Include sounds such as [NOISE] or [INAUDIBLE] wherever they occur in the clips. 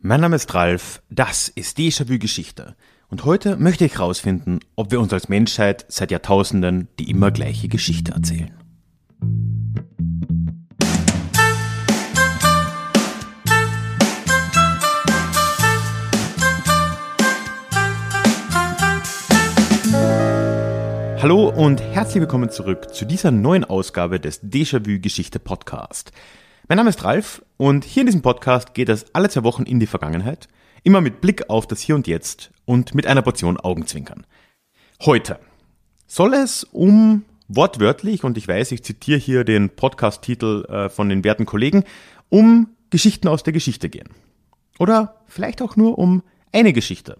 Mein Name ist Ralf, das ist Déjà-vu Geschichte. Und heute möchte ich herausfinden, ob wir uns als Menschheit seit Jahrtausenden die immer gleiche Geschichte erzählen. Hallo und herzlich willkommen zurück zu dieser neuen Ausgabe des Déjà-vu Geschichte Podcast. Mein Name ist Ralf und hier in diesem Podcast geht es alle zwei Wochen in die Vergangenheit, immer mit Blick auf das Hier und Jetzt und mit einer Portion Augenzwinkern. Heute soll es um wortwörtlich, und ich weiß, ich zitiere hier den Podcast-Titel äh, von den werten Kollegen, um Geschichten aus der Geschichte gehen. Oder vielleicht auch nur um eine Geschichte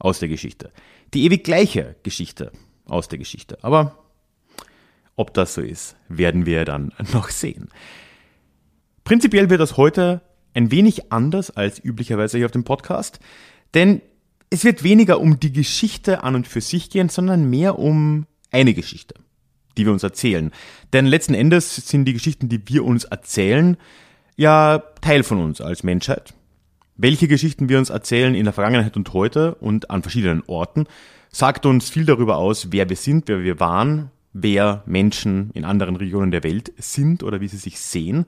aus der Geschichte. Die ewig gleiche Geschichte aus der Geschichte. Aber ob das so ist, werden wir dann noch sehen. Prinzipiell wird das heute ein wenig anders als üblicherweise hier auf dem Podcast, denn es wird weniger um die Geschichte an und für sich gehen, sondern mehr um eine Geschichte, die wir uns erzählen. Denn letzten Endes sind die Geschichten, die wir uns erzählen, ja Teil von uns als Menschheit. Welche Geschichten wir uns erzählen in der Vergangenheit und heute und an verschiedenen Orten, sagt uns viel darüber aus, wer wir sind, wer wir waren, wer Menschen in anderen Regionen der Welt sind oder wie sie sich sehen.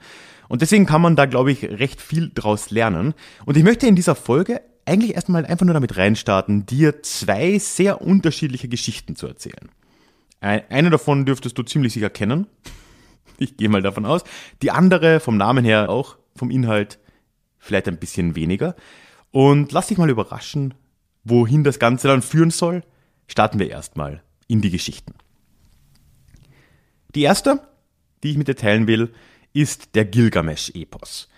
Und deswegen kann man da, glaube ich, recht viel draus lernen. Und ich möchte in dieser Folge eigentlich erstmal einfach nur damit reinstarten, dir zwei sehr unterschiedliche Geschichten zu erzählen. Eine davon dürftest du ziemlich sicher kennen. [LAUGHS] Ich gehe mal davon aus. Die andere vom Namen her auch, vom Inhalt vielleicht ein bisschen weniger. Und lass dich mal überraschen, wohin das Ganze dann führen soll starten wir erstmal in die Geschichten. Die erste, die ich mit dir teilen will, ist der Gilgamesch-Epos.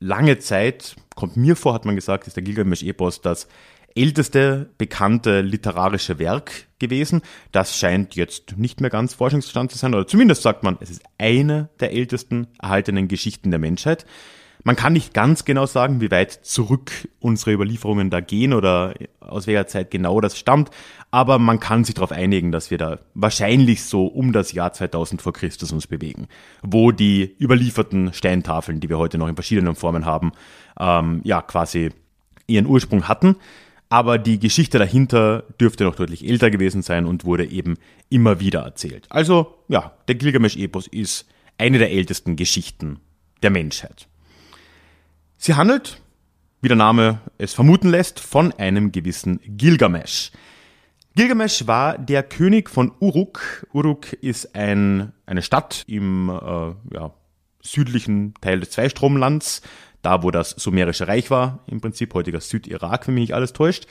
Lange Zeit, kommt mir vor, hat man gesagt, ist der Gilgamesch-Epos das älteste bekannte literarische Werk gewesen. Das scheint jetzt nicht mehr ganz Forschungsstand zu sein, oder zumindest sagt man, es ist eine der ältesten erhaltenen Geschichten der Menschheit. Man kann nicht ganz genau sagen, wie weit zurück unsere Überlieferungen da gehen oder aus welcher Zeit genau das stammt, aber man kann sich darauf einigen, dass wir da wahrscheinlich so um das Jahr 2000 vor Christus uns bewegen, wo die überlieferten Steintafeln, die wir heute noch in verschiedenen Formen haben, ähm, ja quasi ihren Ursprung hatten. Aber die Geschichte dahinter dürfte noch deutlich älter gewesen sein und wurde eben immer wieder erzählt. Also ja, der Gilgamesch-Epos ist eine der ältesten Geschichten der Menschheit. Sie handelt, wie der Name es vermuten lässt, von einem gewissen Gilgamesch. Gilgamesch war der König von Uruk. Uruk ist ein, eine Stadt im äh, ja, südlichen Teil des Zweistromlands, da wo das Sumerische Reich war, im Prinzip heutiger Südirak, wenn mich nicht alles täuscht.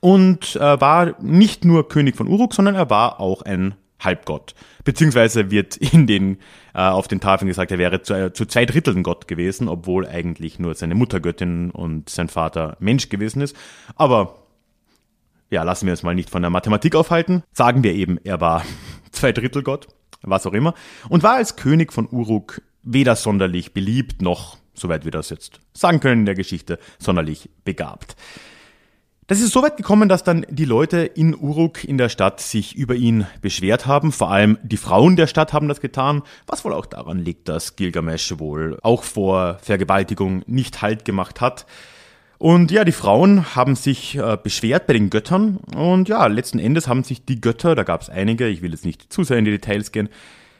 Und äh, war nicht nur König von Uruk, sondern er war auch ein Halbgott. Beziehungsweise wird in den, äh, auf den Tafeln gesagt, er wäre zu, äh, zu zwei Dritteln Gott gewesen, obwohl eigentlich nur seine Mutter Göttin und sein Vater Mensch gewesen ist. Aber ja, lassen wir uns mal nicht von der Mathematik aufhalten. Sagen wir eben, er war [LAUGHS] zwei Drittel Gott, was auch immer, und war als König von Uruk weder sonderlich beliebt noch, soweit wir das jetzt sagen können in der Geschichte, sonderlich begabt. Das ist so weit gekommen, dass dann die Leute in Uruk in der Stadt sich über ihn beschwert haben. Vor allem die Frauen der Stadt haben das getan, was wohl auch daran liegt, dass Gilgamesch wohl auch vor Vergewaltigung nicht Halt gemacht hat. Und ja, die Frauen haben sich äh, beschwert bei den Göttern und ja, letzten Endes haben sich die Götter, da gab es einige, ich will jetzt nicht zu sehr in die Details gehen,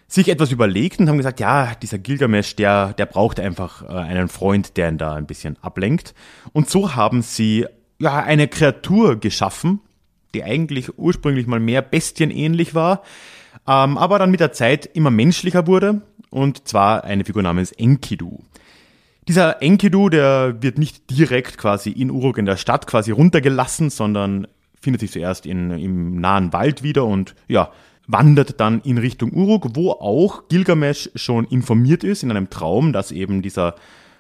sich etwas überlegt und haben gesagt, ja, dieser Gilgamesch, der, der braucht einfach äh, einen Freund, der ihn da ein bisschen ablenkt. Und so haben sie ja, eine Kreatur geschaffen, die eigentlich ursprünglich mal mehr bestienähnlich war, ähm, aber dann mit der Zeit immer menschlicher wurde, und zwar eine Figur namens Enkidu. Dieser Enkidu, der wird nicht direkt quasi in Uruk in der Stadt quasi runtergelassen, sondern findet sich zuerst in, im nahen Wald wieder und ja, wandert dann in Richtung Uruk, wo auch Gilgamesch schon informiert ist in einem Traum, dass eben dieser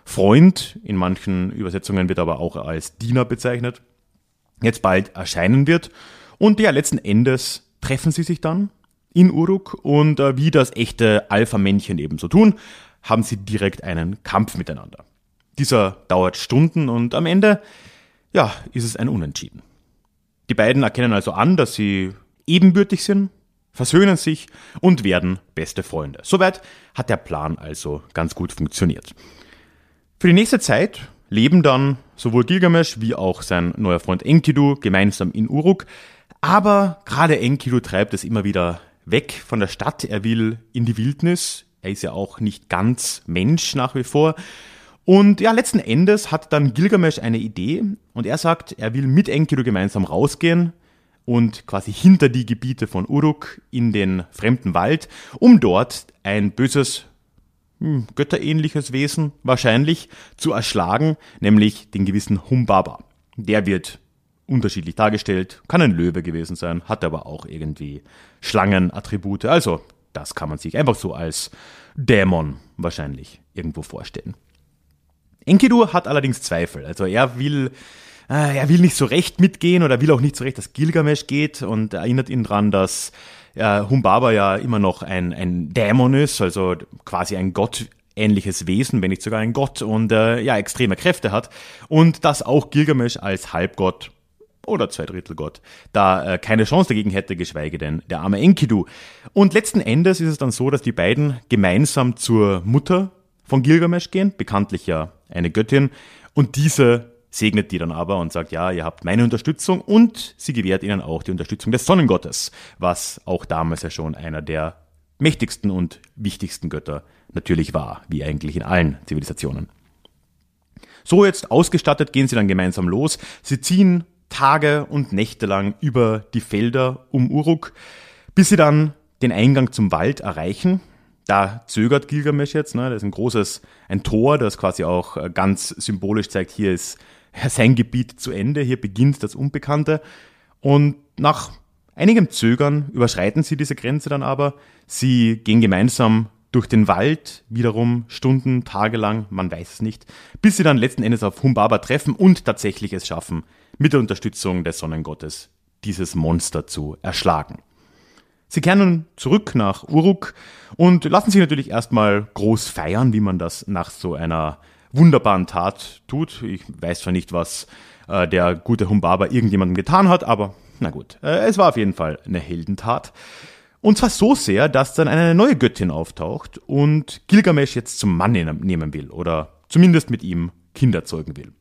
Freund, in manchen Übersetzungen wird aber auch als Diener bezeichnet, jetzt bald erscheinen wird. Und ja, letzten Endes treffen sie sich dann in Uruk und äh, wie das echte Alpha-Männchen eben so tun, haben sie direkt einen Kampf miteinander. Dieser dauert Stunden und am Ende, ja, ist es ein Unentschieden. Die beiden erkennen also an, dass sie ebenbürtig sind, versöhnen sich und werden beste Freunde. Soweit hat der Plan also ganz gut funktioniert. Für die nächste Zeit leben dann sowohl Gilgamesch wie auch sein neuer Freund Enkidu gemeinsam in Uruk. Aber gerade Enkidu treibt es immer wieder weg von der Stadt. Er will in die Wildnis. Er ist ja auch nicht ganz Mensch nach wie vor. Und ja, letzten Endes hat dann Gilgamesch eine Idee und er sagt, er will mit Enkidu gemeinsam rausgehen und quasi hinter die Gebiete von Uruk in den fremden Wald, um dort ein böses, hm, götterähnliches Wesen wahrscheinlich zu erschlagen, nämlich den gewissen Humbaba. Der wird unterschiedlich dargestellt, kann ein Löwe gewesen sein, hat aber auch irgendwie Schlangenattribute, also das kann man sich einfach so als Dämon wahrscheinlich irgendwo vorstellen. Enkidu hat allerdings Zweifel. Also er will, äh, er will nicht so recht mitgehen oder will auch nicht so recht, dass Gilgamesh geht und erinnert ihn dran, dass äh, Humbaba ja immer noch ein, ein Dämon ist, also quasi ein gottähnliches Wesen, wenn nicht sogar ein Gott und äh, ja, extreme Kräfte hat. Und dass auch Gilgamesh als Halbgott oder Zweidrittelgott da äh, keine Chance dagegen hätte, geschweige denn der arme Enkidu. Und letzten Endes ist es dann so, dass die beiden gemeinsam zur Mutter von Gilgamesh gehen, bekanntlich ja eine Göttin, und diese segnet die dann aber und sagt, ja, ihr habt meine Unterstützung und sie gewährt ihnen auch die Unterstützung des Sonnengottes, was auch damals ja schon einer der mächtigsten und wichtigsten Götter natürlich war, wie eigentlich in allen Zivilisationen. So jetzt ausgestattet gehen sie dann gemeinsam los. Sie ziehen Tage und Nächte lang über die Felder um Uruk, bis sie dann den Eingang zum Wald erreichen. Da zögert Gilgamesch jetzt, ne? das ist ein großes, ein Tor, das quasi auch äh, ganz symbolisch zeigt, hier ist [LAUGHS] sein Gebiet zu Ende, hier beginnt das Unbekannte. Und nach einigem Zögern überschreiten sie diese Grenze dann aber. Sie gehen gemeinsam durch den Wald, wiederum Stunden, Tage lang, man weiß es nicht, bis sie dann letzten Endes auf Humbaba treffen und tatsächlich es schaffen, mit der Unterstützung des Sonnengottes dieses Monster zu erschlagen. Sie kehren nun zurück nach Uruk und lassen sich natürlich erstmal groß feiern, wie man das nach so einer wunderbaren Tat tut. Ich weiß zwar nicht, was äh, der gute Humbaba irgendjemandem getan hat, aber na gut, äh, es war auf jeden Fall eine Heldentat. Und zwar so sehr, dass dann eine neue Göttin auftaucht und Gilgamesch jetzt zum Mann nehmen will oder zumindest mit ihm Kinder zeugen will.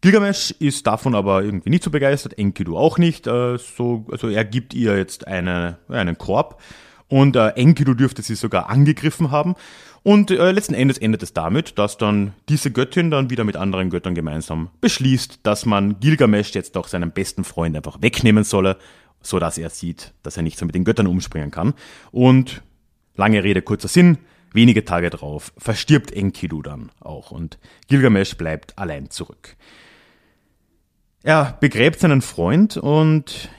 Gilgamesh ist davon aber irgendwie nicht so begeistert, Enkidu auch nicht. Äh, so, also er gibt ihr jetzt eine, einen Korb und äh, Enkidu dürfte sie sogar angegriffen haben. Und äh, letzten Endes endet es damit, dass dann diese Göttin dann wieder mit anderen Göttern gemeinsam beschließt, dass man Gilgamesh jetzt doch seinen besten Freund einfach wegnehmen solle, so dass er sieht, dass er nicht so mit den Göttern umspringen kann. Und lange Rede, kurzer Sinn, wenige Tage drauf verstirbt Enkidu dann auch und Gilgamesh bleibt allein zurück. Er begräbt seinen Freund und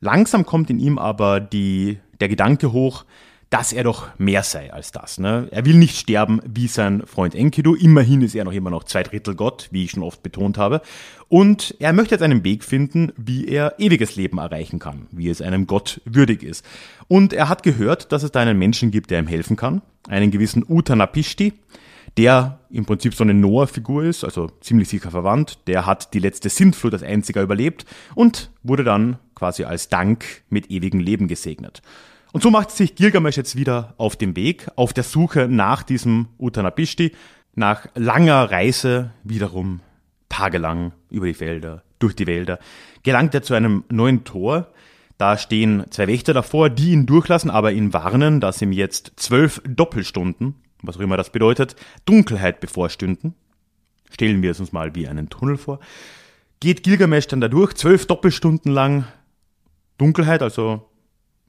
langsam kommt in ihm aber die, der Gedanke hoch, dass er doch mehr sei als das. Ne? Er will nicht sterben wie sein Freund Enkidu. Immerhin ist er noch immer noch zwei Drittel Gott, wie ich schon oft betont habe. Und er möchte jetzt einen Weg finden, wie er ewiges Leben erreichen kann, wie es einem Gott würdig ist. Und er hat gehört, dass es da einen Menschen gibt, der ihm helfen kann, einen gewissen Utanapishti der im Prinzip so eine Noah-Figur ist, also ziemlich sicher verwandt. Der hat die letzte Sintflut als einziger überlebt und wurde dann quasi als Dank mit ewigem Leben gesegnet. Und so macht sich Gilgamesh jetzt wieder auf den Weg, auf der Suche nach diesem Utanapishti, nach langer Reise wiederum tagelang über die Felder, durch die Wälder, gelangt er zu einem neuen Tor. Da stehen zwei Wächter davor, die ihn durchlassen, aber ihn warnen, dass ihm jetzt zwölf Doppelstunden was auch immer das bedeutet, Dunkelheit bevorstünden. Stellen wir es uns mal wie einen Tunnel vor. Geht Gilgamesh dann dadurch, zwölf Doppelstunden lang Dunkelheit, also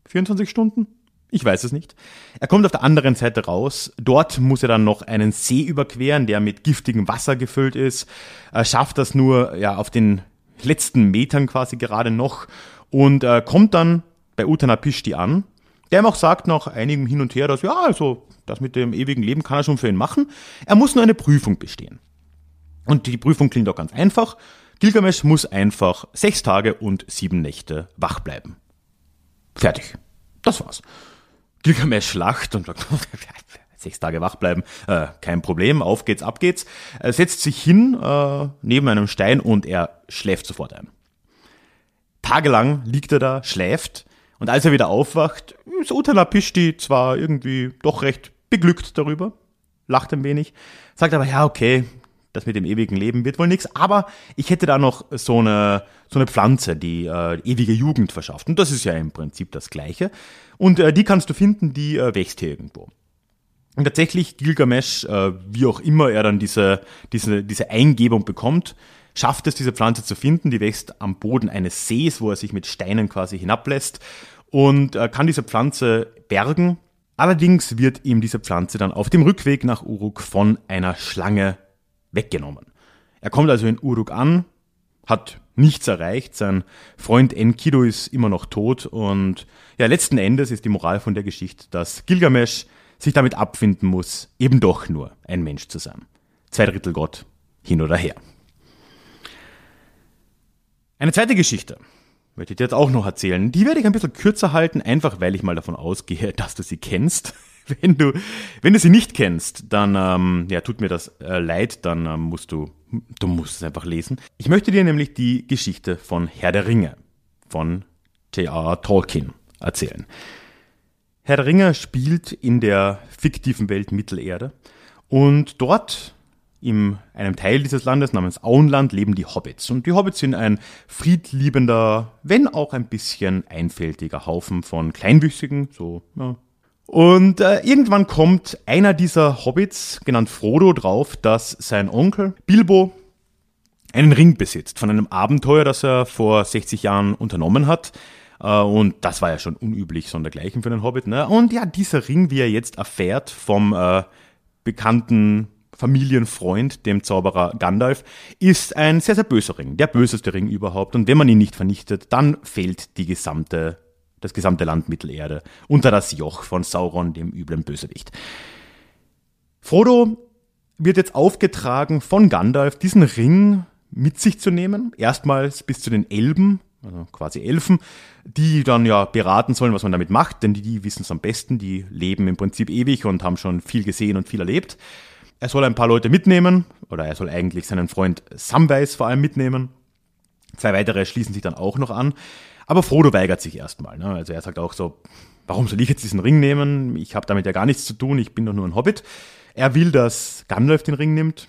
24 Stunden? Ich weiß es nicht. Er kommt auf der anderen Seite raus. Dort muss er dann noch einen See überqueren, der mit giftigem Wasser gefüllt ist. Er schafft das nur ja, auf den letzten Metern quasi gerade noch und äh, kommt dann bei Utanapishti an, der ihm auch sagt nach einigem Hin und Her, dass ja, also das mit dem ewigen Leben kann er schon für ihn machen. Er muss nur eine Prüfung bestehen. Und die Prüfung klingt auch ganz einfach. Gilgamesh muss einfach sechs Tage und sieben Nächte wach bleiben. Fertig. Das war's. Gilgamesh lacht und sagt, [LAUGHS] sechs Tage wach bleiben, äh, kein Problem, auf geht's, ab geht's. Er setzt sich hin äh, neben einem Stein und er schläft sofort ein. Tagelang liegt er da, schläft und als er wieder aufwacht, ist Utanapishti zwar irgendwie doch recht beglückt darüber, lacht ein wenig, sagt aber, ja, okay, das mit dem ewigen Leben wird wohl nichts, aber ich hätte da noch so eine, so eine Pflanze, die äh, ewige Jugend verschafft. Und das ist ja im Prinzip das Gleiche. Und äh, die kannst du finden, die äh, wächst hier irgendwo. Und tatsächlich, Gilgamesh, äh, wie auch immer er dann diese, diese, diese Eingebung bekommt, schafft es, diese Pflanze zu finden. Die wächst am Boden eines Sees, wo er sich mit Steinen quasi hinablässt und äh, kann diese Pflanze bergen. Allerdings wird ihm diese Pflanze dann auf dem Rückweg nach Uruk von einer Schlange weggenommen. Er kommt also in Uruk an, hat nichts erreicht, sein Freund Enkidu ist immer noch tot und ja, letzten Endes ist die Moral von der Geschichte, dass Gilgamesh sich damit abfinden muss, eben doch nur ein Mensch zu sein. Zwei Drittel Gott, hin oder her. Eine zweite Geschichte möchte ich dir jetzt auch noch erzählen. Die werde ich ein bisschen kürzer halten, einfach weil ich mal davon ausgehe, [LAUGHS] dass du sie kennst. [LAUGHS] Wenn du, wenn du sie nicht kennst, dann ähm, ja, tut mir das äh, leid, dann ähm, musst du, du musst es einfach lesen. Ich möchte dir nämlich die Geschichte von Herr der Ringe von J.R. Tolkien erzählen. Herr der Ringe spielt in der fiktiven Welt Mittelerde und dort in einem Teil dieses Landes namens Auenland leben die Hobbits. Und die Hobbits sind ein friedliebender, wenn auch ein bisschen einfältiger Haufen von Kleinwüchsigen, so, ja. Und äh, irgendwann kommt einer dieser Hobbits, genannt Frodo, drauf, dass sein Onkel Bilbo einen Ring besitzt von einem Abenteuer, das er vor 60 Jahren unternommen hat. Äh, und das war ja schon unüblich, sondergleichen für einen Hobbit. Ne? Und ja, dieser Ring, wie er jetzt erfährt vom äh, bekannten Familienfreund, dem Zauberer Gandalf, ist ein sehr, sehr böser Ring. Der böseste Ring überhaupt. Und wenn man ihn nicht vernichtet, dann fällt die gesamte, das gesamte Land Mittelerde unter das Joch von Sauron, dem üblen Bösewicht. Frodo wird jetzt aufgetragen von Gandalf, diesen Ring mit sich zu nehmen. Erstmals bis zu den Elben, also quasi Elfen, die dann ja beraten sollen, was man damit macht, denn die, wissen es am besten, die leben im Prinzip ewig und haben schon viel gesehen und viel erlebt. Er soll ein paar Leute mitnehmen, oder er soll eigentlich seinen Freund Samwise vor allem mitnehmen. Zwei weitere schließen sich dann auch noch an. Aber Frodo weigert sich erstmal. Ne? Also er sagt auch so, warum soll ich jetzt diesen Ring nehmen? Ich habe damit ja gar nichts zu tun, ich bin doch nur ein Hobbit. Er will, dass Gandalf den Ring nimmt.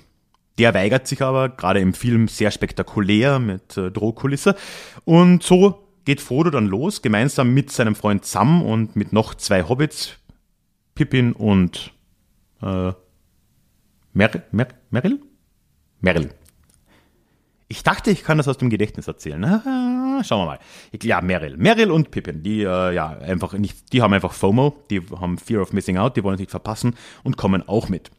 Der weigert sich aber, gerade im Film sehr spektakulär mit äh, Drohkulisse. Und so geht Frodo dann los, gemeinsam mit seinem Freund Sam und mit noch zwei Hobbits, Pippin und äh, Mer Mer Merrill? Merrill. Ich dachte, ich kann das aus dem Gedächtnis erzählen. [LAUGHS] Schauen wir mal. Ja, Merrill. Merrill und Pippin, die, äh, ja, einfach nicht, die haben einfach FOMO, die haben Fear of Missing Out, die wollen es nicht verpassen und kommen auch mit.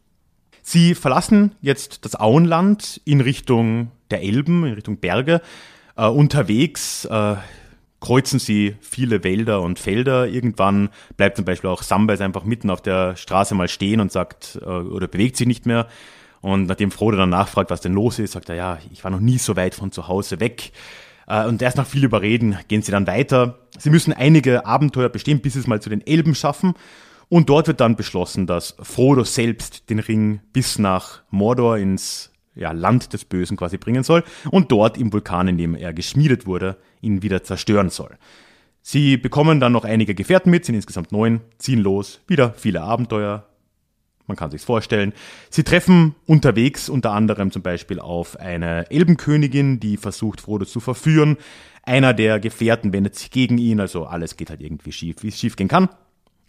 Sie verlassen jetzt das Auenland in Richtung der Elben, in Richtung Berge. Äh, unterwegs äh, kreuzen sie viele Wälder und Felder. Irgendwann bleibt zum Beispiel auch Sambeis einfach mitten auf der Straße mal stehen und sagt, äh, oder bewegt sich nicht mehr. Und nachdem Frodo dann nachfragt, was denn los ist, sagt er, ja, ich war noch nie so weit von zu Hause weg. Äh, und erst nach viel Überreden gehen sie dann weiter. Sie müssen einige Abenteuer bestehen, bis sie es mal zu den Elben schaffen. Und dort wird dann beschlossen, dass Frodo selbst den Ring bis nach Mordor ins ja, Land des Bösen quasi bringen soll und dort im Vulkan, in dem er geschmiedet wurde, ihn wieder zerstören soll. Sie bekommen dann noch einige Gefährten mit, sind insgesamt neun, ziehen los, wieder viele Abenteuer. Man kann sich's vorstellen. Sie treffen unterwegs unter anderem zum Beispiel auf eine Elbenkönigin, die versucht, Frodo zu verführen. Einer der Gefährten wendet sich gegen ihn, also alles geht halt irgendwie schief, wie es schief gehen kann.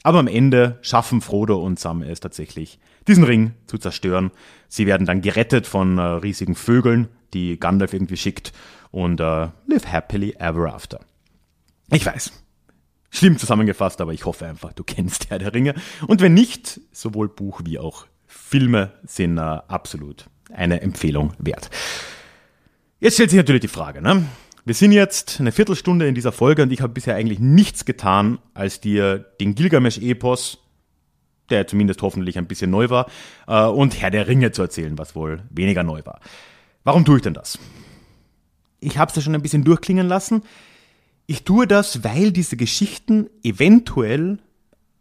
Aber am Ende schaffen Frodo und Sam es tatsächlich, diesen Ring zu zerstören. Sie werden dann gerettet von äh, riesigen Vögeln, die Gandalf irgendwie schickt und äh, live happily ever after. Ich weiß, schlimm zusammengefasst, aber ich hoffe einfach, du kennst Herr der Ringe. Und wenn nicht, sowohl Buch wie auch Filme sind äh, absolut eine Empfehlung wert. Jetzt stellt sich natürlich die Frage, ne? Wir sind jetzt eine Viertelstunde in dieser Folge und ich habe bisher eigentlich nichts getan, als dir den Gilgamesch-Epos, der zumindest hoffentlich ein bisschen neu war, äh, und Herr der Ringe zu erzählen, was wohl weniger neu war. Warum tue ich denn das? Ich habe es ja schon ein bisschen durchklingen lassen. Ich tue das, weil diese Geschichten eventuell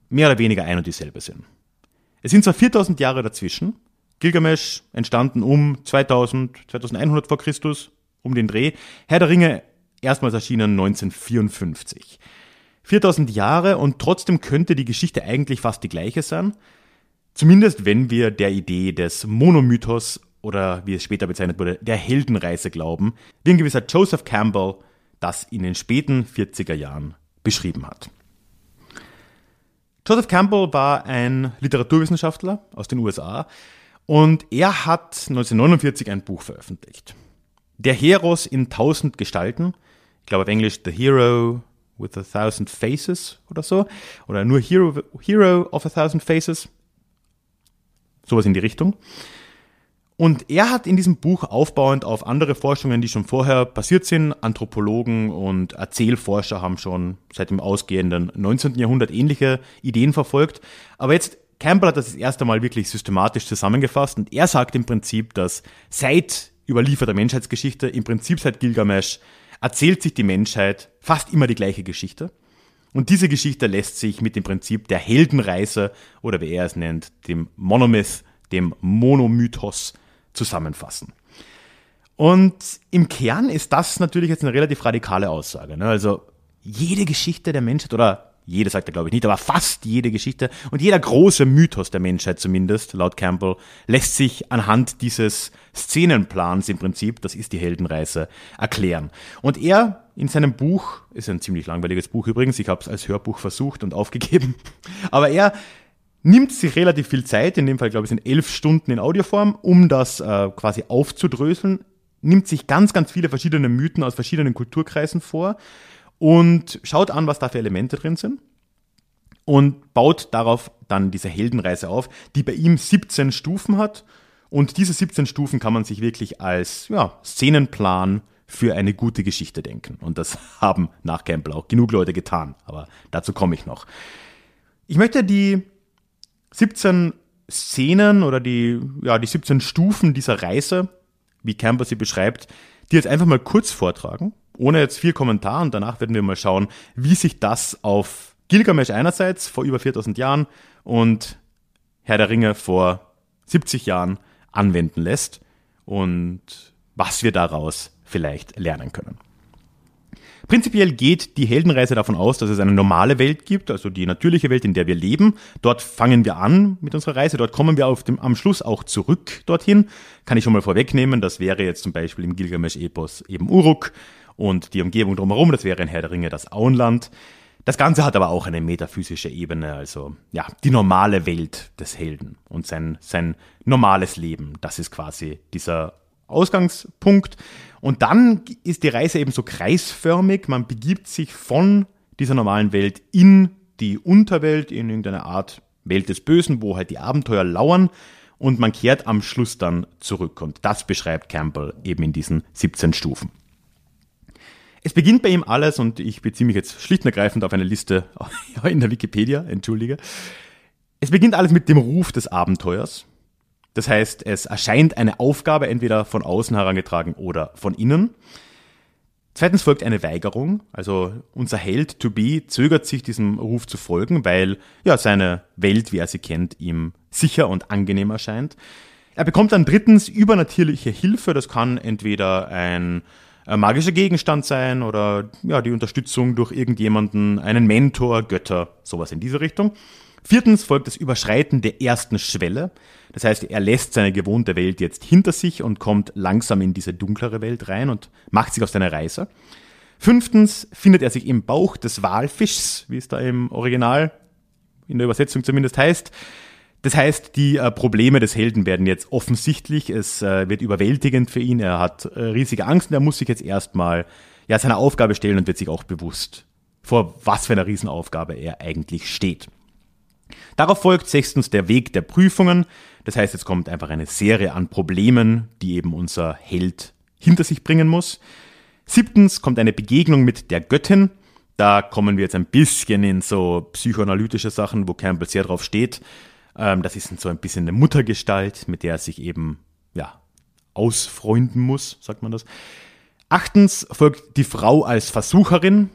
mehr oder weniger ein und dieselbe sind. Es sind zwar 4000 Jahre dazwischen. Gilgamesch entstanden um 2000, 2100 vor Christus, um den Dreh. Herr der Ringe erstmals erschienen 1954. 4000 Jahre und trotzdem könnte die Geschichte eigentlich fast die gleiche sein. Zumindest wenn wir der Idee des Monomythos oder wie es später bezeichnet wurde, der Heldenreise glauben, wie ein gewisser Joseph Campbell das in den späten 40er Jahren beschrieben hat. Joseph Campbell war ein Literaturwissenschaftler aus den USA und er hat 1949 ein Buch veröffentlicht. Der Heros in tausend Gestalten, ich glaube auf Englisch The Hero with a Thousand Faces oder so, oder nur Hero, Hero of a Thousand Faces, sowas in die Richtung. Und er hat in diesem Buch aufbauend auf andere Forschungen, die schon vorher passiert sind, Anthropologen und Erzählforscher haben schon seit dem ausgehenden 19. Jahrhundert ähnliche Ideen verfolgt. Aber jetzt Campbell hat das, das erste Mal wirklich systematisch zusammengefasst und er sagt im Prinzip, dass seit überlieferter Menschheitsgeschichte, im Prinzip seit Gilgamesch, erzählt sich die Menschheit fast immer die gleiche Geschichte. Und diese Geschichte lässt sich mit dem Prinzip der Heldenreise oder wie er es nennt, dem Monomyth, dem Monomythos zusammenfassen. Und im Kern ist das natürlich jetzt eine relativ radikale Aussage. Ne? Also jede Geschichte der Menschheit oder jede sagt er glaube ich nicht, aber fast jede Geschichte und jeder große Mythos der Menschheit zumindest, laut Campbell, lässt sich anhand dieses Szenenplans im Prinzip, das ist die Heldenreise, erklären. Und er in seinem Buch, ist ein ziemlich langweiliges Buch übrigens, ich habe es als Hörbuch versucht und aufgegeben, [LAUGHS] aber er nimmt sich relativ viel Zeit, in dem Fall glaube ich sind elf Stunden in Audioform, um das äh, quasi aufzudröseln, nimmt sich ganz, ganz viele verschiedene Mythen aus verschiedenen Kulturkreisen vor und schaut an, was da für Elemente drin sind und baut darauf dann diese Heldenreise auf, die bei ihm 17 Stufen hat. Und diese 17 Stufen kann man sich wirklich als ja, Szenenplan für eine gute Geschichte denken. Und das [LAUGHS] haben nach Campbell auch genug Leute getan. Aber dazu komme ich noch. Ich möchte die 17 Szenen oder die, ja, die 17 Stufen dieser Reise, wie Campbell sie beschreibt, die jetzt einfach mal kurz vortragen, ohne jetzt viel Kommentar und danach werden wir mal schauen, wie sich das auf Gilgamesh einerseits vor über 4000 Jahren und Herr der Ringe vor 70 Jahren anwenden lässt und was wir daraus vielleicht lernen können. Prinzipiell geht die Heldenreise davon aus, dass es eine normale Welt gibt, also die natürliche Welt, in der wir leben. Dort fangen wir an mit unserer Reise, dort kommen wir auf dem, am Schluss auch zurück dorthin. Kann ich schon mal vorwegnehmen, das wäre jetzt zum Beispiel im Gilgamesch-Epos eben Uruk und die Umgebung drumherum, das wäre in Herr der Ringe das Auenland. Das Ganze hat aber auch eine metaphysische Ebene, also ja, die normale Welt des Helden und sein, sein normales Leben. Das ist quasi dieser Ausgangspunkt. Und dann ist die Reise eben so kreisförmig. Man begibt sich von dieser normalen Welt in die Unterwelt, in irgendeine Art Welt des Bösen, wo halt die Abenteuer lauern. Und man kehrt am Schluss dann zurück. Und das beschreibt Campbell eben in diesen 17 Stufen. Es beginnt bei ihm alles, und ich beziehe mich jetzt schlicht und ergreifend auf eine Liste [LAUGHS] in der Wikipedia, entschuldige. Es beginnt alles mit dem Ruf des Abenteuers. Das heißt, es erscheint eine Aufgabe entweder von außen herangetragen oder von innen. Zweitens folgt eine Weigerung, also unser Held to be zögert sich diesem Ruf zu folgen, weil ja seine Welt, wie er sie kennt, ihm sicher und angenehm erscheint. Er bekommt dann drittens übernatürliche Hilfe, das kann entweder ein magischer Gegenstand sein oder ja, die Unterstützung durch irgendjemanden, einen Mentor, Götter, sowas in diese Richtung. Viertens folgt das Überschreiten der ersten Schwelle. Das heißt, er lässt seine gewohnte Welt jetzt hinter sich und kommt langsam in diese dunklere Welt rein und macht sich auf seine Reise. Fünftens findet er sich im Bauch des Walfischs, wie es da im Original in der Übersetzung zumindest heißt. Das heißt, die äh, Probleme des Helden werden jetzt offensichtlich, es äh, wird überwältigend für ihn, er hat äh, riesige Angst und er muss sich jetzt erstmal ja, seiner Aufgabe stellen und wird sich auch bewusst, vor was für einer Riesenaufgabe er eigentlich steht. Darauf folgt sechstens der Weg der Prüfungen. Das heißt, jetzt kommt einfach eine Serie an Problemen, die eben unser Held hinter sich bringen muss. Siebtens kommt eine Begegnung mit der Göttin. Da kommen wir jetzt ein bisschen in so psychoanalytische Sachen, wo Campbell sehr drauf steht. Ähm, das ist so ein bisschen eine Muttergestalt, mit der er sich eben, ja, ausfreunden muss, sagt man das. Achtens folgt die Frau als Versucherin.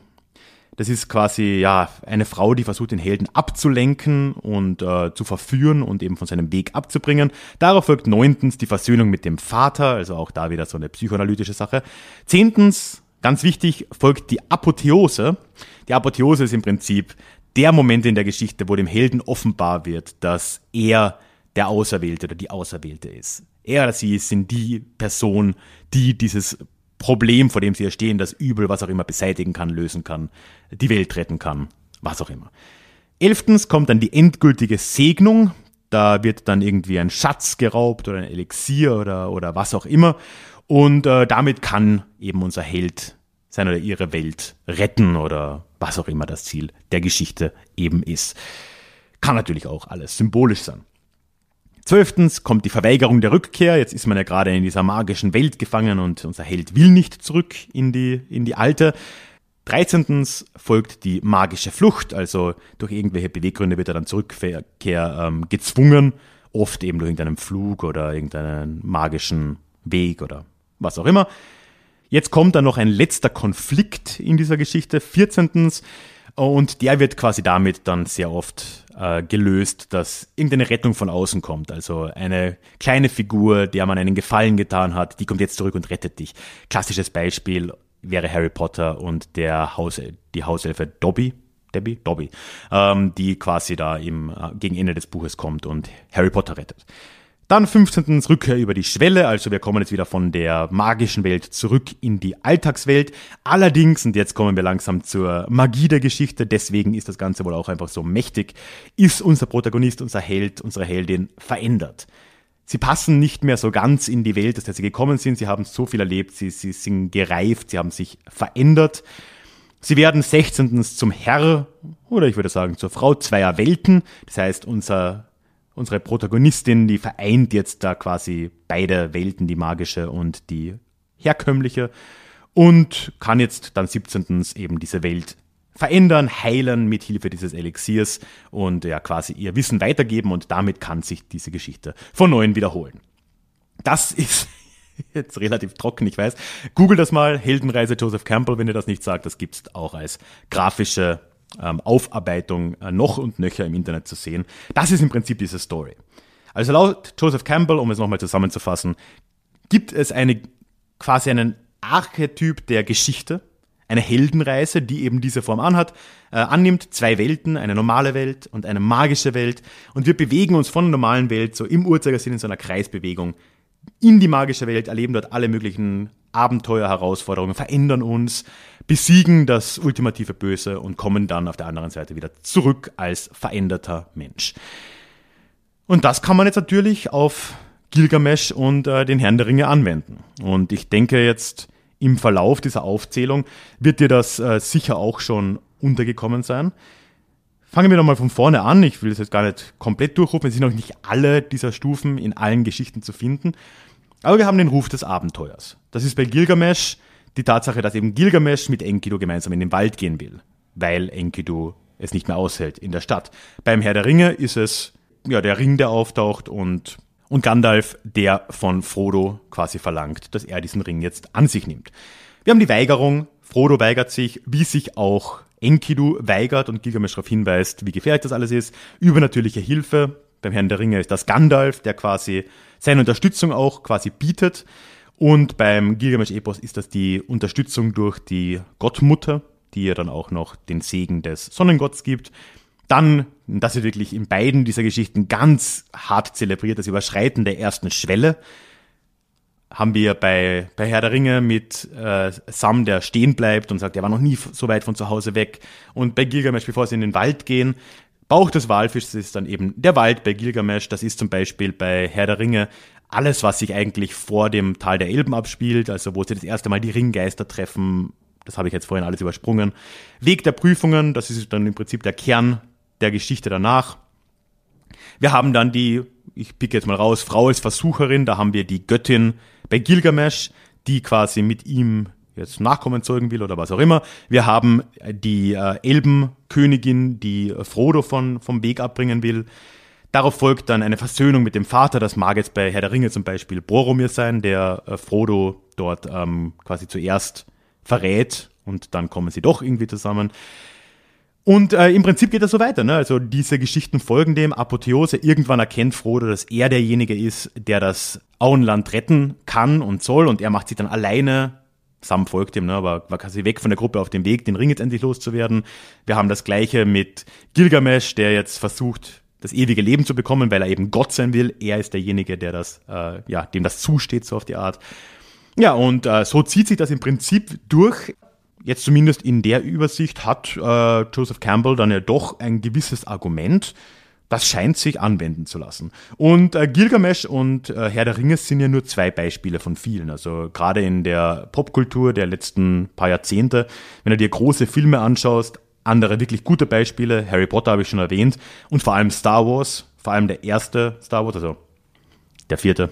Das ist quasi ja eine Frau, die versucht, den Helden abzulenken und äh, zu verführen und eben von seinem Weg abzubringen. Darauf folgt neuntens die Versöhnung mit dem Vater, also auch da wieder so eine psychoanalytische Sache. Zehntens, ganz wichtig, folgt die Apotheose. Die Apotheose ist im Prinzip der Moment in der Geschichte, wo dem Helden offenbar wird, dass er der Auserwählte oder die Auserwählte ist. Er oder sie sind die Person, die dieses Problem, vor dem sie stehen, das Übel, was auch immer beseitigen kann, lösen kann, die Welt retten kann, was auch immer. Elftens kommt dann die endgültige Segnung. Da wird dann irgendwie ein Schatz geraubt oder ein Elixier oder, oder was auch immer. Und äh, damit kann eben unser Held seine oder ihre Welt retten oder was auch immer das Ziel der Geschichte eben ist. Kann natürlich auch alles symbolisch sein. Zwölftens kommt die Verweigerung der Rückkehr. Jetzt ist man ja gerade in dieser magischen Welt gefangen und unser Held will nicht zurück in die, in die alte. Dreizehntens folgt die magische Flucht, also durch irgendwelche Beweggründe wird er dann Zurückkehr ähm, gezwungen, oft eben durch irgendeinen Flug oder irgendeinen magischen Weg oder was auch immer. Jetzt kommt dann noch ein letzter Konflikt in dieser Geschichte, 14. Und der wird quasi damit dann sehr oft äh, gelöst, dass irgendeine Rettung von außen kommt. Also eine kleine Figur, der man einen Gefallen getan hat, die kommt jetzt zurück und rettet dich. Klassisches Beispiel wäre Harry Potter und der Haus, die Hauselfe Dobby. Debbie? Dobby, ähm, die quasi da im, äh, gegen Ende des Buches kommt und Harry Potter rettet. Dann 15. Rückkehr über die Schwelle, also wir kommen jetzt wieder von der magischen Welt zurück in die Alltagswelt. Allerdings, und jetzt kommen wir langsam zur Magie der Geschichte, deswegen ist das Ganze wohl auch einfach so mächtig, ist unser Protagonist, unser Held, unsere Heldin verändert. Sie passen nicht mehr so ganz in die Welt, aus der sie gekommen sind, sie haben so viel erlebt, sie, sie sind gereift, sie haben sich verändert. Sie werden 16. zum Herr, oder ich würde sagen zur Frau zweier Welten. Das heißt, unser unsere Protagonistin, die vereint jetzt da quasi beide Welten, die magische und die herkömmliche, und kann jetzt dann 17. eben diese Welt verändern, heilen mit Hilfe dieses Elixiers und ja quasi ihr Wissen weitergeben und damit kann sich diese Geschichte von neuem wiederholen. Das [LAUGHS] ist jetzt relativ trocken, ich weiß. Google das mal, Heldenreise Joseph Campbell, wenn ihr das nicht sagt, das gibt's auch als grafische ähm, Aufarbeitung äh, noch und nöcher im Internet zu sehen. Das ist im Prinzip diese Story. Also laut Joseph Campbell, um es nochmal zusammenzufassen, gibt es eine quasi einen Archetyp der Geschichte, eine Heldenreise, die eben diese Form anhat, äh, annimmt, zwei Welten, eine normale Welt und eine magische Welt. Und wir bewegen uns von der normalen Welt so im Uhrzeigersinn in so einer Kreisbewegung in die magische Welt, erleben dort alle möglichen Abenteuer, Herausforderungen, verändern uns, besiegen das ultimative Böse und kommen dann auf der anderen Seite wieder zurück als veränderter Mensch. Und das kann man jetzt natürlich auf Gilgamesh und äh, den Herrn der Ringe anwenden. Und ich denke jetzt im Verlauf dieser Aufzählung wird dir das äh, sicher auch schon untergekommen sein. Fangen wir nochmal von vorne an. Ich will es jetzt gar nicht komplett durchrufen. Es sind noch nicht alle dieser Stufen in allen Geschichten zu finden. Aber wir haben den Ruf des Abenteuers. Das ist bei Gilgamesh die Tatsache, dass eben Gilgamesh mit Enkidu gemeinsam in den Wald gehen will, weil Enkidu es nicht mehr aushält in der Stadt. Beim Herr der Ringe ist es ja der Ring, der auftaucht und und Gandalf, der von Frodo quasi verlangt, dass er diesen Ring jetzt an sich nimmt. Wir haben die Weigerung, Frodo weigert sich, wie sich auch Enkidu weigert und Gilgamesh darauf hinweist, wie gefährlich das alles ist. Übernatürliche Hilfe. Beim Herrn der Ringe ist das Gandalf, der quasi seine Unterstützung auch quasi bietet. Und beim Gilgamesch-Epos ist das die Unterstützung durch die Gottmutter, die ja dann auch noch den Segen des Sonnengotts gibt. Dann, das ist wirklich in beiden dieser Geschichten ganz hart zelebriert, das Überschreiten der ersten Schwelle. Haben wir bei, bei Herr der Ringe mit äh, Sam, der stehen bleibt und sagt, er war noch nie so weit von zu Hause weg. Und bei Gilgamesh, bevor sie in den Wald gehen, Bauch des Walfischs ist dann eben der Wald bei Gilgamesh. Das ist zum Beispiel bei Herr der Ringe alles, was sich eigentlich vor dem Tal der Elben abspielt, also wo sie das erste Mal die Ringgeister treffen, das habe ich jetzt vorhin alles übersprungen. Weg der Prüfungen, das ist dann im Prinzip der Kern der Geschichte danach. Wir haben dann die, ich pick jetzt mal raus, Frau als Versucherin, da haben wir die Göttin bei Gilgamesh, die quasi mit ihm jetzt Nachkommen zeugen will oder was auch immer. Wir haben die äh, Elbenkönigin, die Frodo von, vom Weg abbringen will. Darauf folgt dann eine Versöhnung mit dem Vater. Das mag jetzt bei Herr der Ringe zum Beispiel Boromir sein, der äh, Frodo dort ähm, quasi zuerst verrät und dann kommen sie doch irgendwie zusammen. Und äh, im Prinzip geht das so weiter. Ne? Also diese Geschichten folgen dem Apotheose. Irgendwann erkennt Frodo, dass er derjenige ist, der das Auenland retten kann und soll. Und er macht sich dann alleine Sam folgt ihm, ne, aber war quasi weg von der Gruppe auf dem Weg, den Ring jetzt endlich loszuwerden. Wir haben das gleiche mit Gilgamesh, der jetzt versucht, das ewige Leben zu bekommen, weil er eben Gott sein will. Er ist derjenige, der das, äh, ja, dem das zusteht, so auf die Art. Ja, und äh, so zieht sich das im Prinzip durch. Jetzt zumindest in der Übersicht hat äh, Joseph Campbell dann ja doch ein gewisses Argument. Das scheint sich anwenden zu lassen. Und äh, Gilgamesh und äh, Herr der Ringe sind ja nur zwei Beispiele von vielen. Also gerade in der Popkultur der letzten paar Jahrzehnte, wenn du dir große Filme anschaust, andere wirklich gute Beispiele, Harry Potter habe ich schon erwähnt, und vor allem Star Wars, vor allem der erste Star Wars, also der vierte,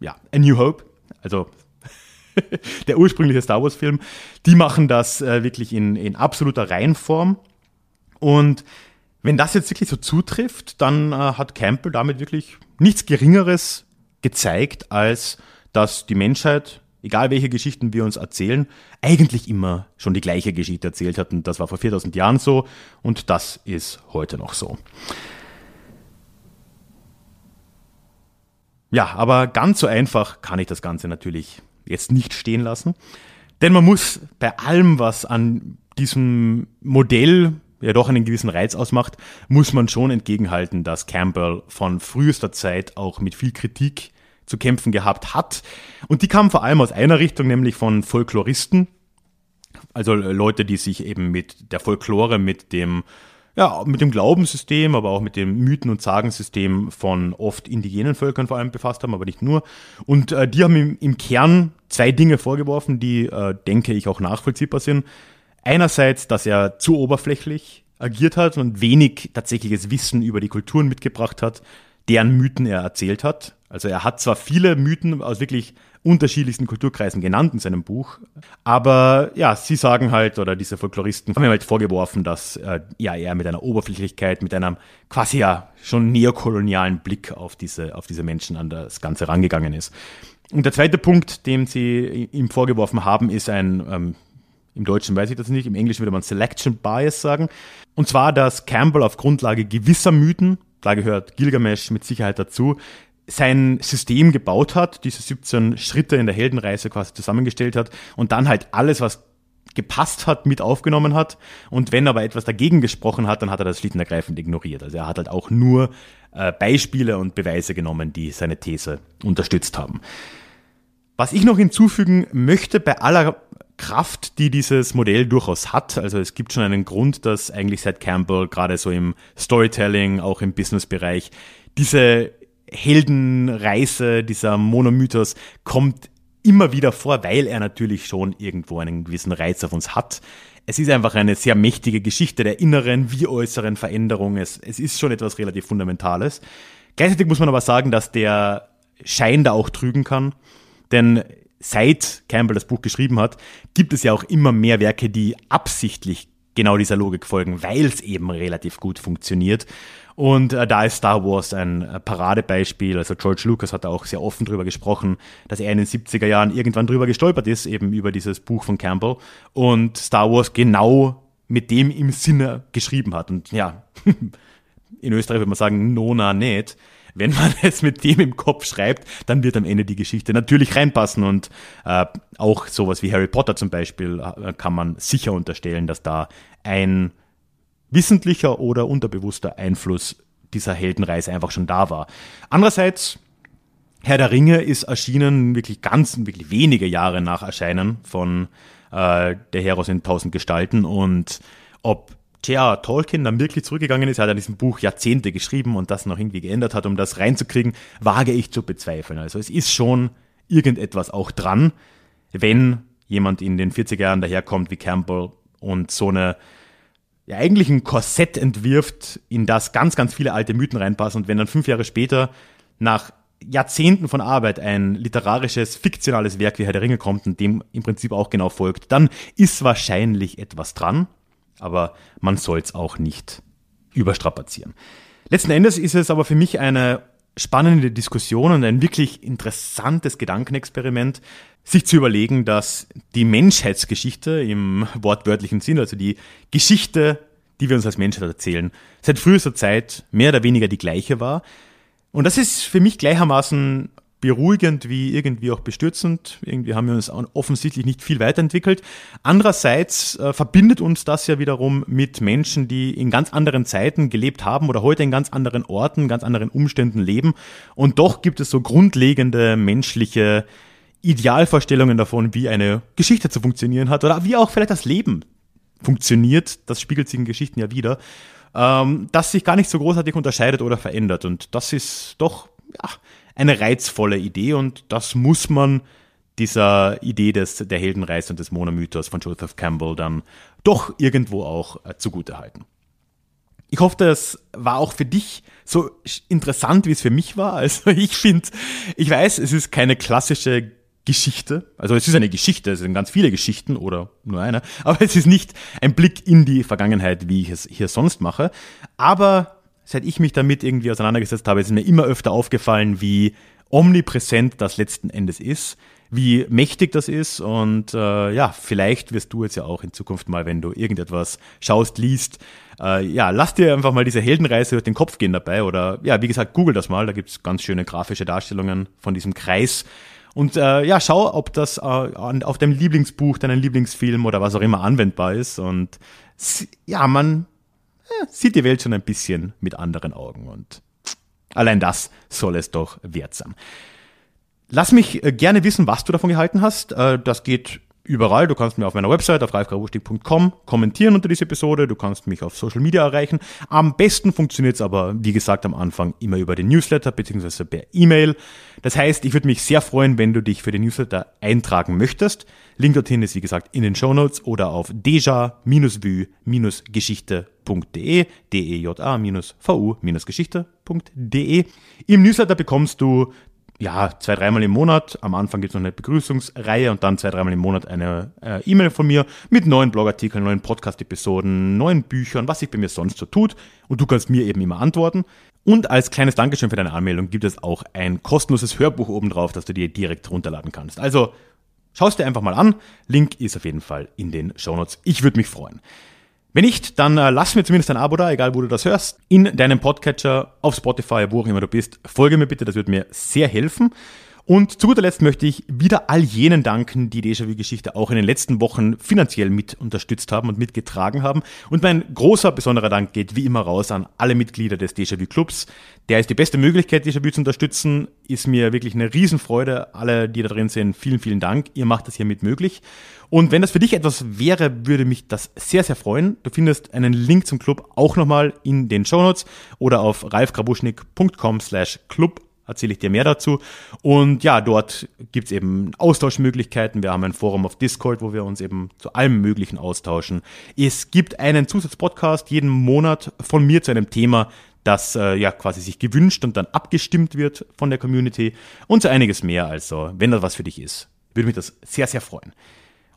ja, A New Hope, also [LAUGHS] der ursprüngliche Star Wars-Film, die machen das äh, wirklich in, in absoluter Reihenform. Und wenn das jetzt wirklich so zutrifft, dann äh, hat Campbell damit wirklich nichts Geringeres gezeigt, als dass die Menschheit, egal welche Geschichten wir uns erzählen, eigentlich immer schon die gleiche Geschichte erzählt hat. Und das war vor 4000 Jahren so und das ist heute noch so. Ja, aber ganz so einfach kann ich das Ganze natürlich jetzt nicht stehen lassen. Denn man muss bei allem, was an diesem Modell ja doch einen gewissen Reiz ausmacht, muss man schon entgegenhalten, dass Campbell von frühester Zeit auch mit viel Kritik zu kämpfen gehabt hat. Und die kam vor allem aus einer Richtung, nämlich von Folkloristen, also Leute, die sich eben mit der Folklore, mit dem ja, mit dem Glaubenssystem, aber auch mit dem Mythen- und Sagensystem von oft indigenen Völkern vor allem befasst haben, aber nicht nur. Und äh, die haben im, im, Kern zwei Dinge vorgeworfen, die, äh, denke ich, auch nachvollziehbar sind. Einerseits, dass er zu oberflächlich agiert hat und wenig tatsächliches Wissen über die Kulturen mitgebracht hat, deren Mythen er erzählt hat. Also er hat zwar viele Mythen aus wirklich unterschiedlichsten Kulturkreisen genannt in seinem Buch. Aber ja, sie sagen halt, oder diese Folkloristen haben ihm halt vorgeworfen, dass äh, ja er mit einer Oberflächlichkeit, mit einem quasi ja schon neokolonialen Blick auf diese, auf diese Menschen an das Ganze rangegangen ist. Und der zweite Punkt, den sie ihm vorgeworfen haben, ist ein, ähm, im Deutschen weiß ich das nicht, im Englischen würde man Selection Bias sagen. Und zwar, dass Campbell auf Grundlage gewisser Mythen, da gehört Gilgamesh mit Sicherheit dazu, sein System gebaut hat, diese 17 Schritte in der Heldenreise quasi zusammengestellt hat und dann halt alles, was gepasst hat, mit aufgenommen hat. Und wenn aber etwas dagegen gesprochen hat, dann hat er das schlicht und ergreifend ignoriert. Also er hat halt auch nur äh, Beispiele und Beweise genommen, die seine These unterstützt haben. Was ich noch hinzufügen möchte, bei aller Kraft, die dieses Modell durchaus hat, also es gibt schon einen Grund, dass eigentlich seit Campbell gerade so im Storytelling, auch im Businessbereich, diese Heldenreise, dieser Monomythos kommt immer wieder vor, weil er natürlich schon irgendwo einen gewissen Reiz auf uns hat. Es ist einfach eine sehr mächtige Geschichte der inneren wie äußeren Veränderung. Es, es ist schon etwas relativ Fundamentales. Gleichzeitig muss man aber sagen, dass der Schein da auch trügen kann. Denn seit Campbell das Buch geschrieben hat, gibt es ja auch immer mehr Werke, die absichtlich genau dieser Logik folgen, weil es eben relativ gut funktioniert. Und äh, da ist Star Wars ein äh, Paradebeispiel. Also George Lucas hat da auch sehr offen drüber gesprochen, dass er in den 70er Jahren irgendwann drüber gestolpert ist, eben über dieses Buch von Campbell. Und Star Wars genau mit dem im Sinne geschrieben hat. Und ja, [LAUGHS] in Österreich würde man sagen, nona net. Wenn man [LAUGHS] es mit dem im Kopf schreibt, dann wird am Ende die Geschichte natürlich reinpassen. Und äh, auch sowas wie Harry Potter zum Beispiel äh, kann man sicher unterstellen, dass da ein wissentlicher oder unterbewusster Einfluss dieser Heldenreise einfach schon da war. Andererseits, Herr der Ringe ist erschienen wirklich ganz, wirklich wenige Jahre nach Erscheinen von äh, Der Heros in tausend Gestalten und ob J.R. Tolkien dann wirklich zurückgegangen ist, er hat an diesem Buch Jahrzehnte geschrieben und das noch irgendwie geändert hat, um das reinzukriegen, wage ich zu bezweifeln. Also es ist schon irgendetwas auch dran, wenn jemand in den 40er Jahren daherkommt wie Campbell und so eine ja eigentlich ein Korsett entwirft, in das ganz, ganz viele alte Mythen reinpassen. Und wenn dann fünf Jahre später nach Jahrzehnten von Arbeit ein literarisches, fiktionales Werk wie Herr der Ringe kommt und dem im Prinzip auch genau folgt, dann ist wahrscheinlich etwas dran, aber man soll es auch nicht überstrapazieren. Letzten Endes ist es aber für mich eine spannende Diskussion und ein wirklich interessantes Gedankenexperiment, sich zu überlegen, dass die Menschheitsgeschichte im wortwörtlichen Sinn, also die Geschichte, die wir uns als Menschheit erzählen, seit frühester Zeit mehr oder weniger die gleiche war. Und das ist für mich gleichermaßen beruhigend wie irgendwie auch bestürzend. Irgendwie haben wir uns offensichtlich nicht viel weiterentwickelt. Andererseits äh, verbindet uns das ja wiederum mit Menschen, die in ganz anderen Zeiten gelebt haben oder heute in ganz anderen Orten, ganz anderen Umständen leben. Und doch gibt es so grundlegende menschliche Idealvorstellungen davon, wie eine Geschichte zu funktionieren hat oder wie auch vielleicht das Leben funktioniert. Das spiegelt sich in Geschichten ja wieder ähm, das sich gar nicht so großartig unterscheidet oder verändert. Und das ist doch ja, eine reizvolle Idee und das muss man dieser Idee des, der Heldenreise und des Monomythos von Joseph Campbell dann doch irgendwo auch äh, zugutehalten. Ich hoffe, das war auch für dich so interessant, wie es für mich war. [LAUGHS] Also ich finde, ich weiß, es ist keine klassische Geschichte. Also es ist eine Geschichte, es sind ganz viele Geschichten oder nur eine, [LAUGHS] aber es ist nicht ein Blick in die Vergangenheit, wie ich es hier sonst mache. Aber seit ich mich damit irgendwie auseinandergesetzt habe, ist mir immer öfter aufgefallen, wie omnipräsent das letzten Endes ist, wie mächtig das ist und äh, ja, vielleicht wirst du jetzt ja auch in Zukunft mal, wenn du irgendetwas schaust, liest, äh, ja, lass dir einfach mal diese Heldenreise durch den Kopf gehen dabei oder ja, wie gesagt, google das mal, da gibt's ganz schöne grafische Darstellungen von diesem Kreis und äh, ja, schau, ob das äh, auf deinem Lieblingsbuch, deinem Lieblingsfilm oder was auch immer anwendbar ist. Und ja, man sieht die Welt schon ein bisschen mit anderen Augen. Und allein das soll es doch wert sein. Lass mich äh, gerne wissen, was du davon gehalten hast. Äh, das geht überall. Du kannst mir auf meiner Website auf ralfgrauwurstig.com kommentieren unter dieser Episode. Du kannst mich auf Social Media erreichen. Am besten funktioniert es aber, wie gesagt, am Anfang immer über den Newsletter bzw. per E-Mail. Das heißt, ich würde mich sehr freuen, wenn du dich für den Newsletter eintragen möchtest. Link dorthin ist, wie gesagt, in den Show Notes oder auf deja-vue-geschichte.de, deja-vu-geschichte.de. Im Newsletter bekommst du ja, zwei, dreimal im Monat. Am Anfang gibt es noch eine Begrüßungsreihe und dann zwei, dreimal im Monat eine äh, E-Mail von mir mit neuen Blogartikeln, neuen Podcast-Episoden, neuen Büchern, was sich bei mir sonst so tut. Und du kannst mir eben immer antworten. Und als kleines Dankeschön für deine Anmeldung gibt es auch ein kostenloses Hörbuch obendrauf, das du dir direkt runterladen kannst. Also schau es dir einfach mal an. Link ist auf jeden Fall in den Shownotes. Ich würde mich freuen. Wenn nicht, dann äh, lass mir zumindest ein Abo da, egal wo du das hörst, in deinem Podcatcher, auf Spotify, wo auch immer du bist. Folge mir bitte, das wird mir sehr helfen. Und zu guter Letzt möchte ich wieder all jenen danken, die Déjà-vu-Geschichte auch in den letzten Wochen finanziell mit unterstützt haben und mitgetragen haben. Und mein großer, besonderer Dank geht wie immer raus an alle Mitglieder des Déjà-vu-Clubs. Der ist die beste Möglichkeit, Déjà-vu zu unterstützen. Ist mir wirklich eine Riesenfreude. Alle, die da drin sind, vielen, vielen Dank. Ihr macht das hiermit möglich. Und wenn das für dich etwas wäre, würde mich das sehr, sehr freuen. Du findest einen Link zum Club auch nochmal in den Show Notes oder auf ralfgrabuschnik.com slash club erzähle ich dir mehr dazu. Und ja, dort gibt's eben Austauschmöglichkeiten. Wir haben ein Forum auf Discord, wo wir uns eben zu allem Möglichen austauschen. Es gibt einen Zusatzpodcast jeden Monat von mir zu einem Thema, das äh, ja quasi sich gewünscht und dann abgestimmt wird von der Community und so einiges mehr. Also, wenn das was für dich ist, würde mich das sehr, sehr freuen.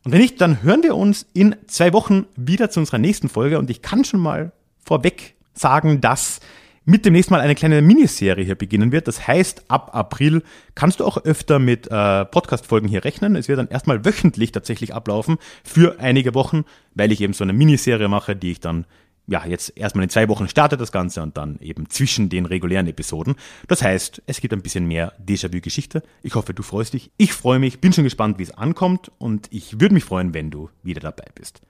Und wenn nicht, dann hören wir uns in zwei Wochen wieder zu unserer nächsten Folge und ich kann schon mal vorweg sagen, dass mit demnächst mal eine kleine Miniserie hier beginnen wird. Das heißt, ab April kannst du auch öfter mit äh, Podcast-Folgen hier rechnen. Es wird dann erstmal wöchentlich tatsächlich ablaufen für einige Wochen, weil ich eben so eine Miniserie mache, die ich dann ja, jetzt erstmal in zwei Wochen startet das Ganze und dann eben zwischen den regulären Episoden. Das heißt, es gibt ein bisschen mehr Déjà-vu-Geschichte. Ich hoffe, du freust dich. Ich freue mich, bin schon gespannt, wie es ankommt und ich würde mich freuen, wenn du wieder dabei bist.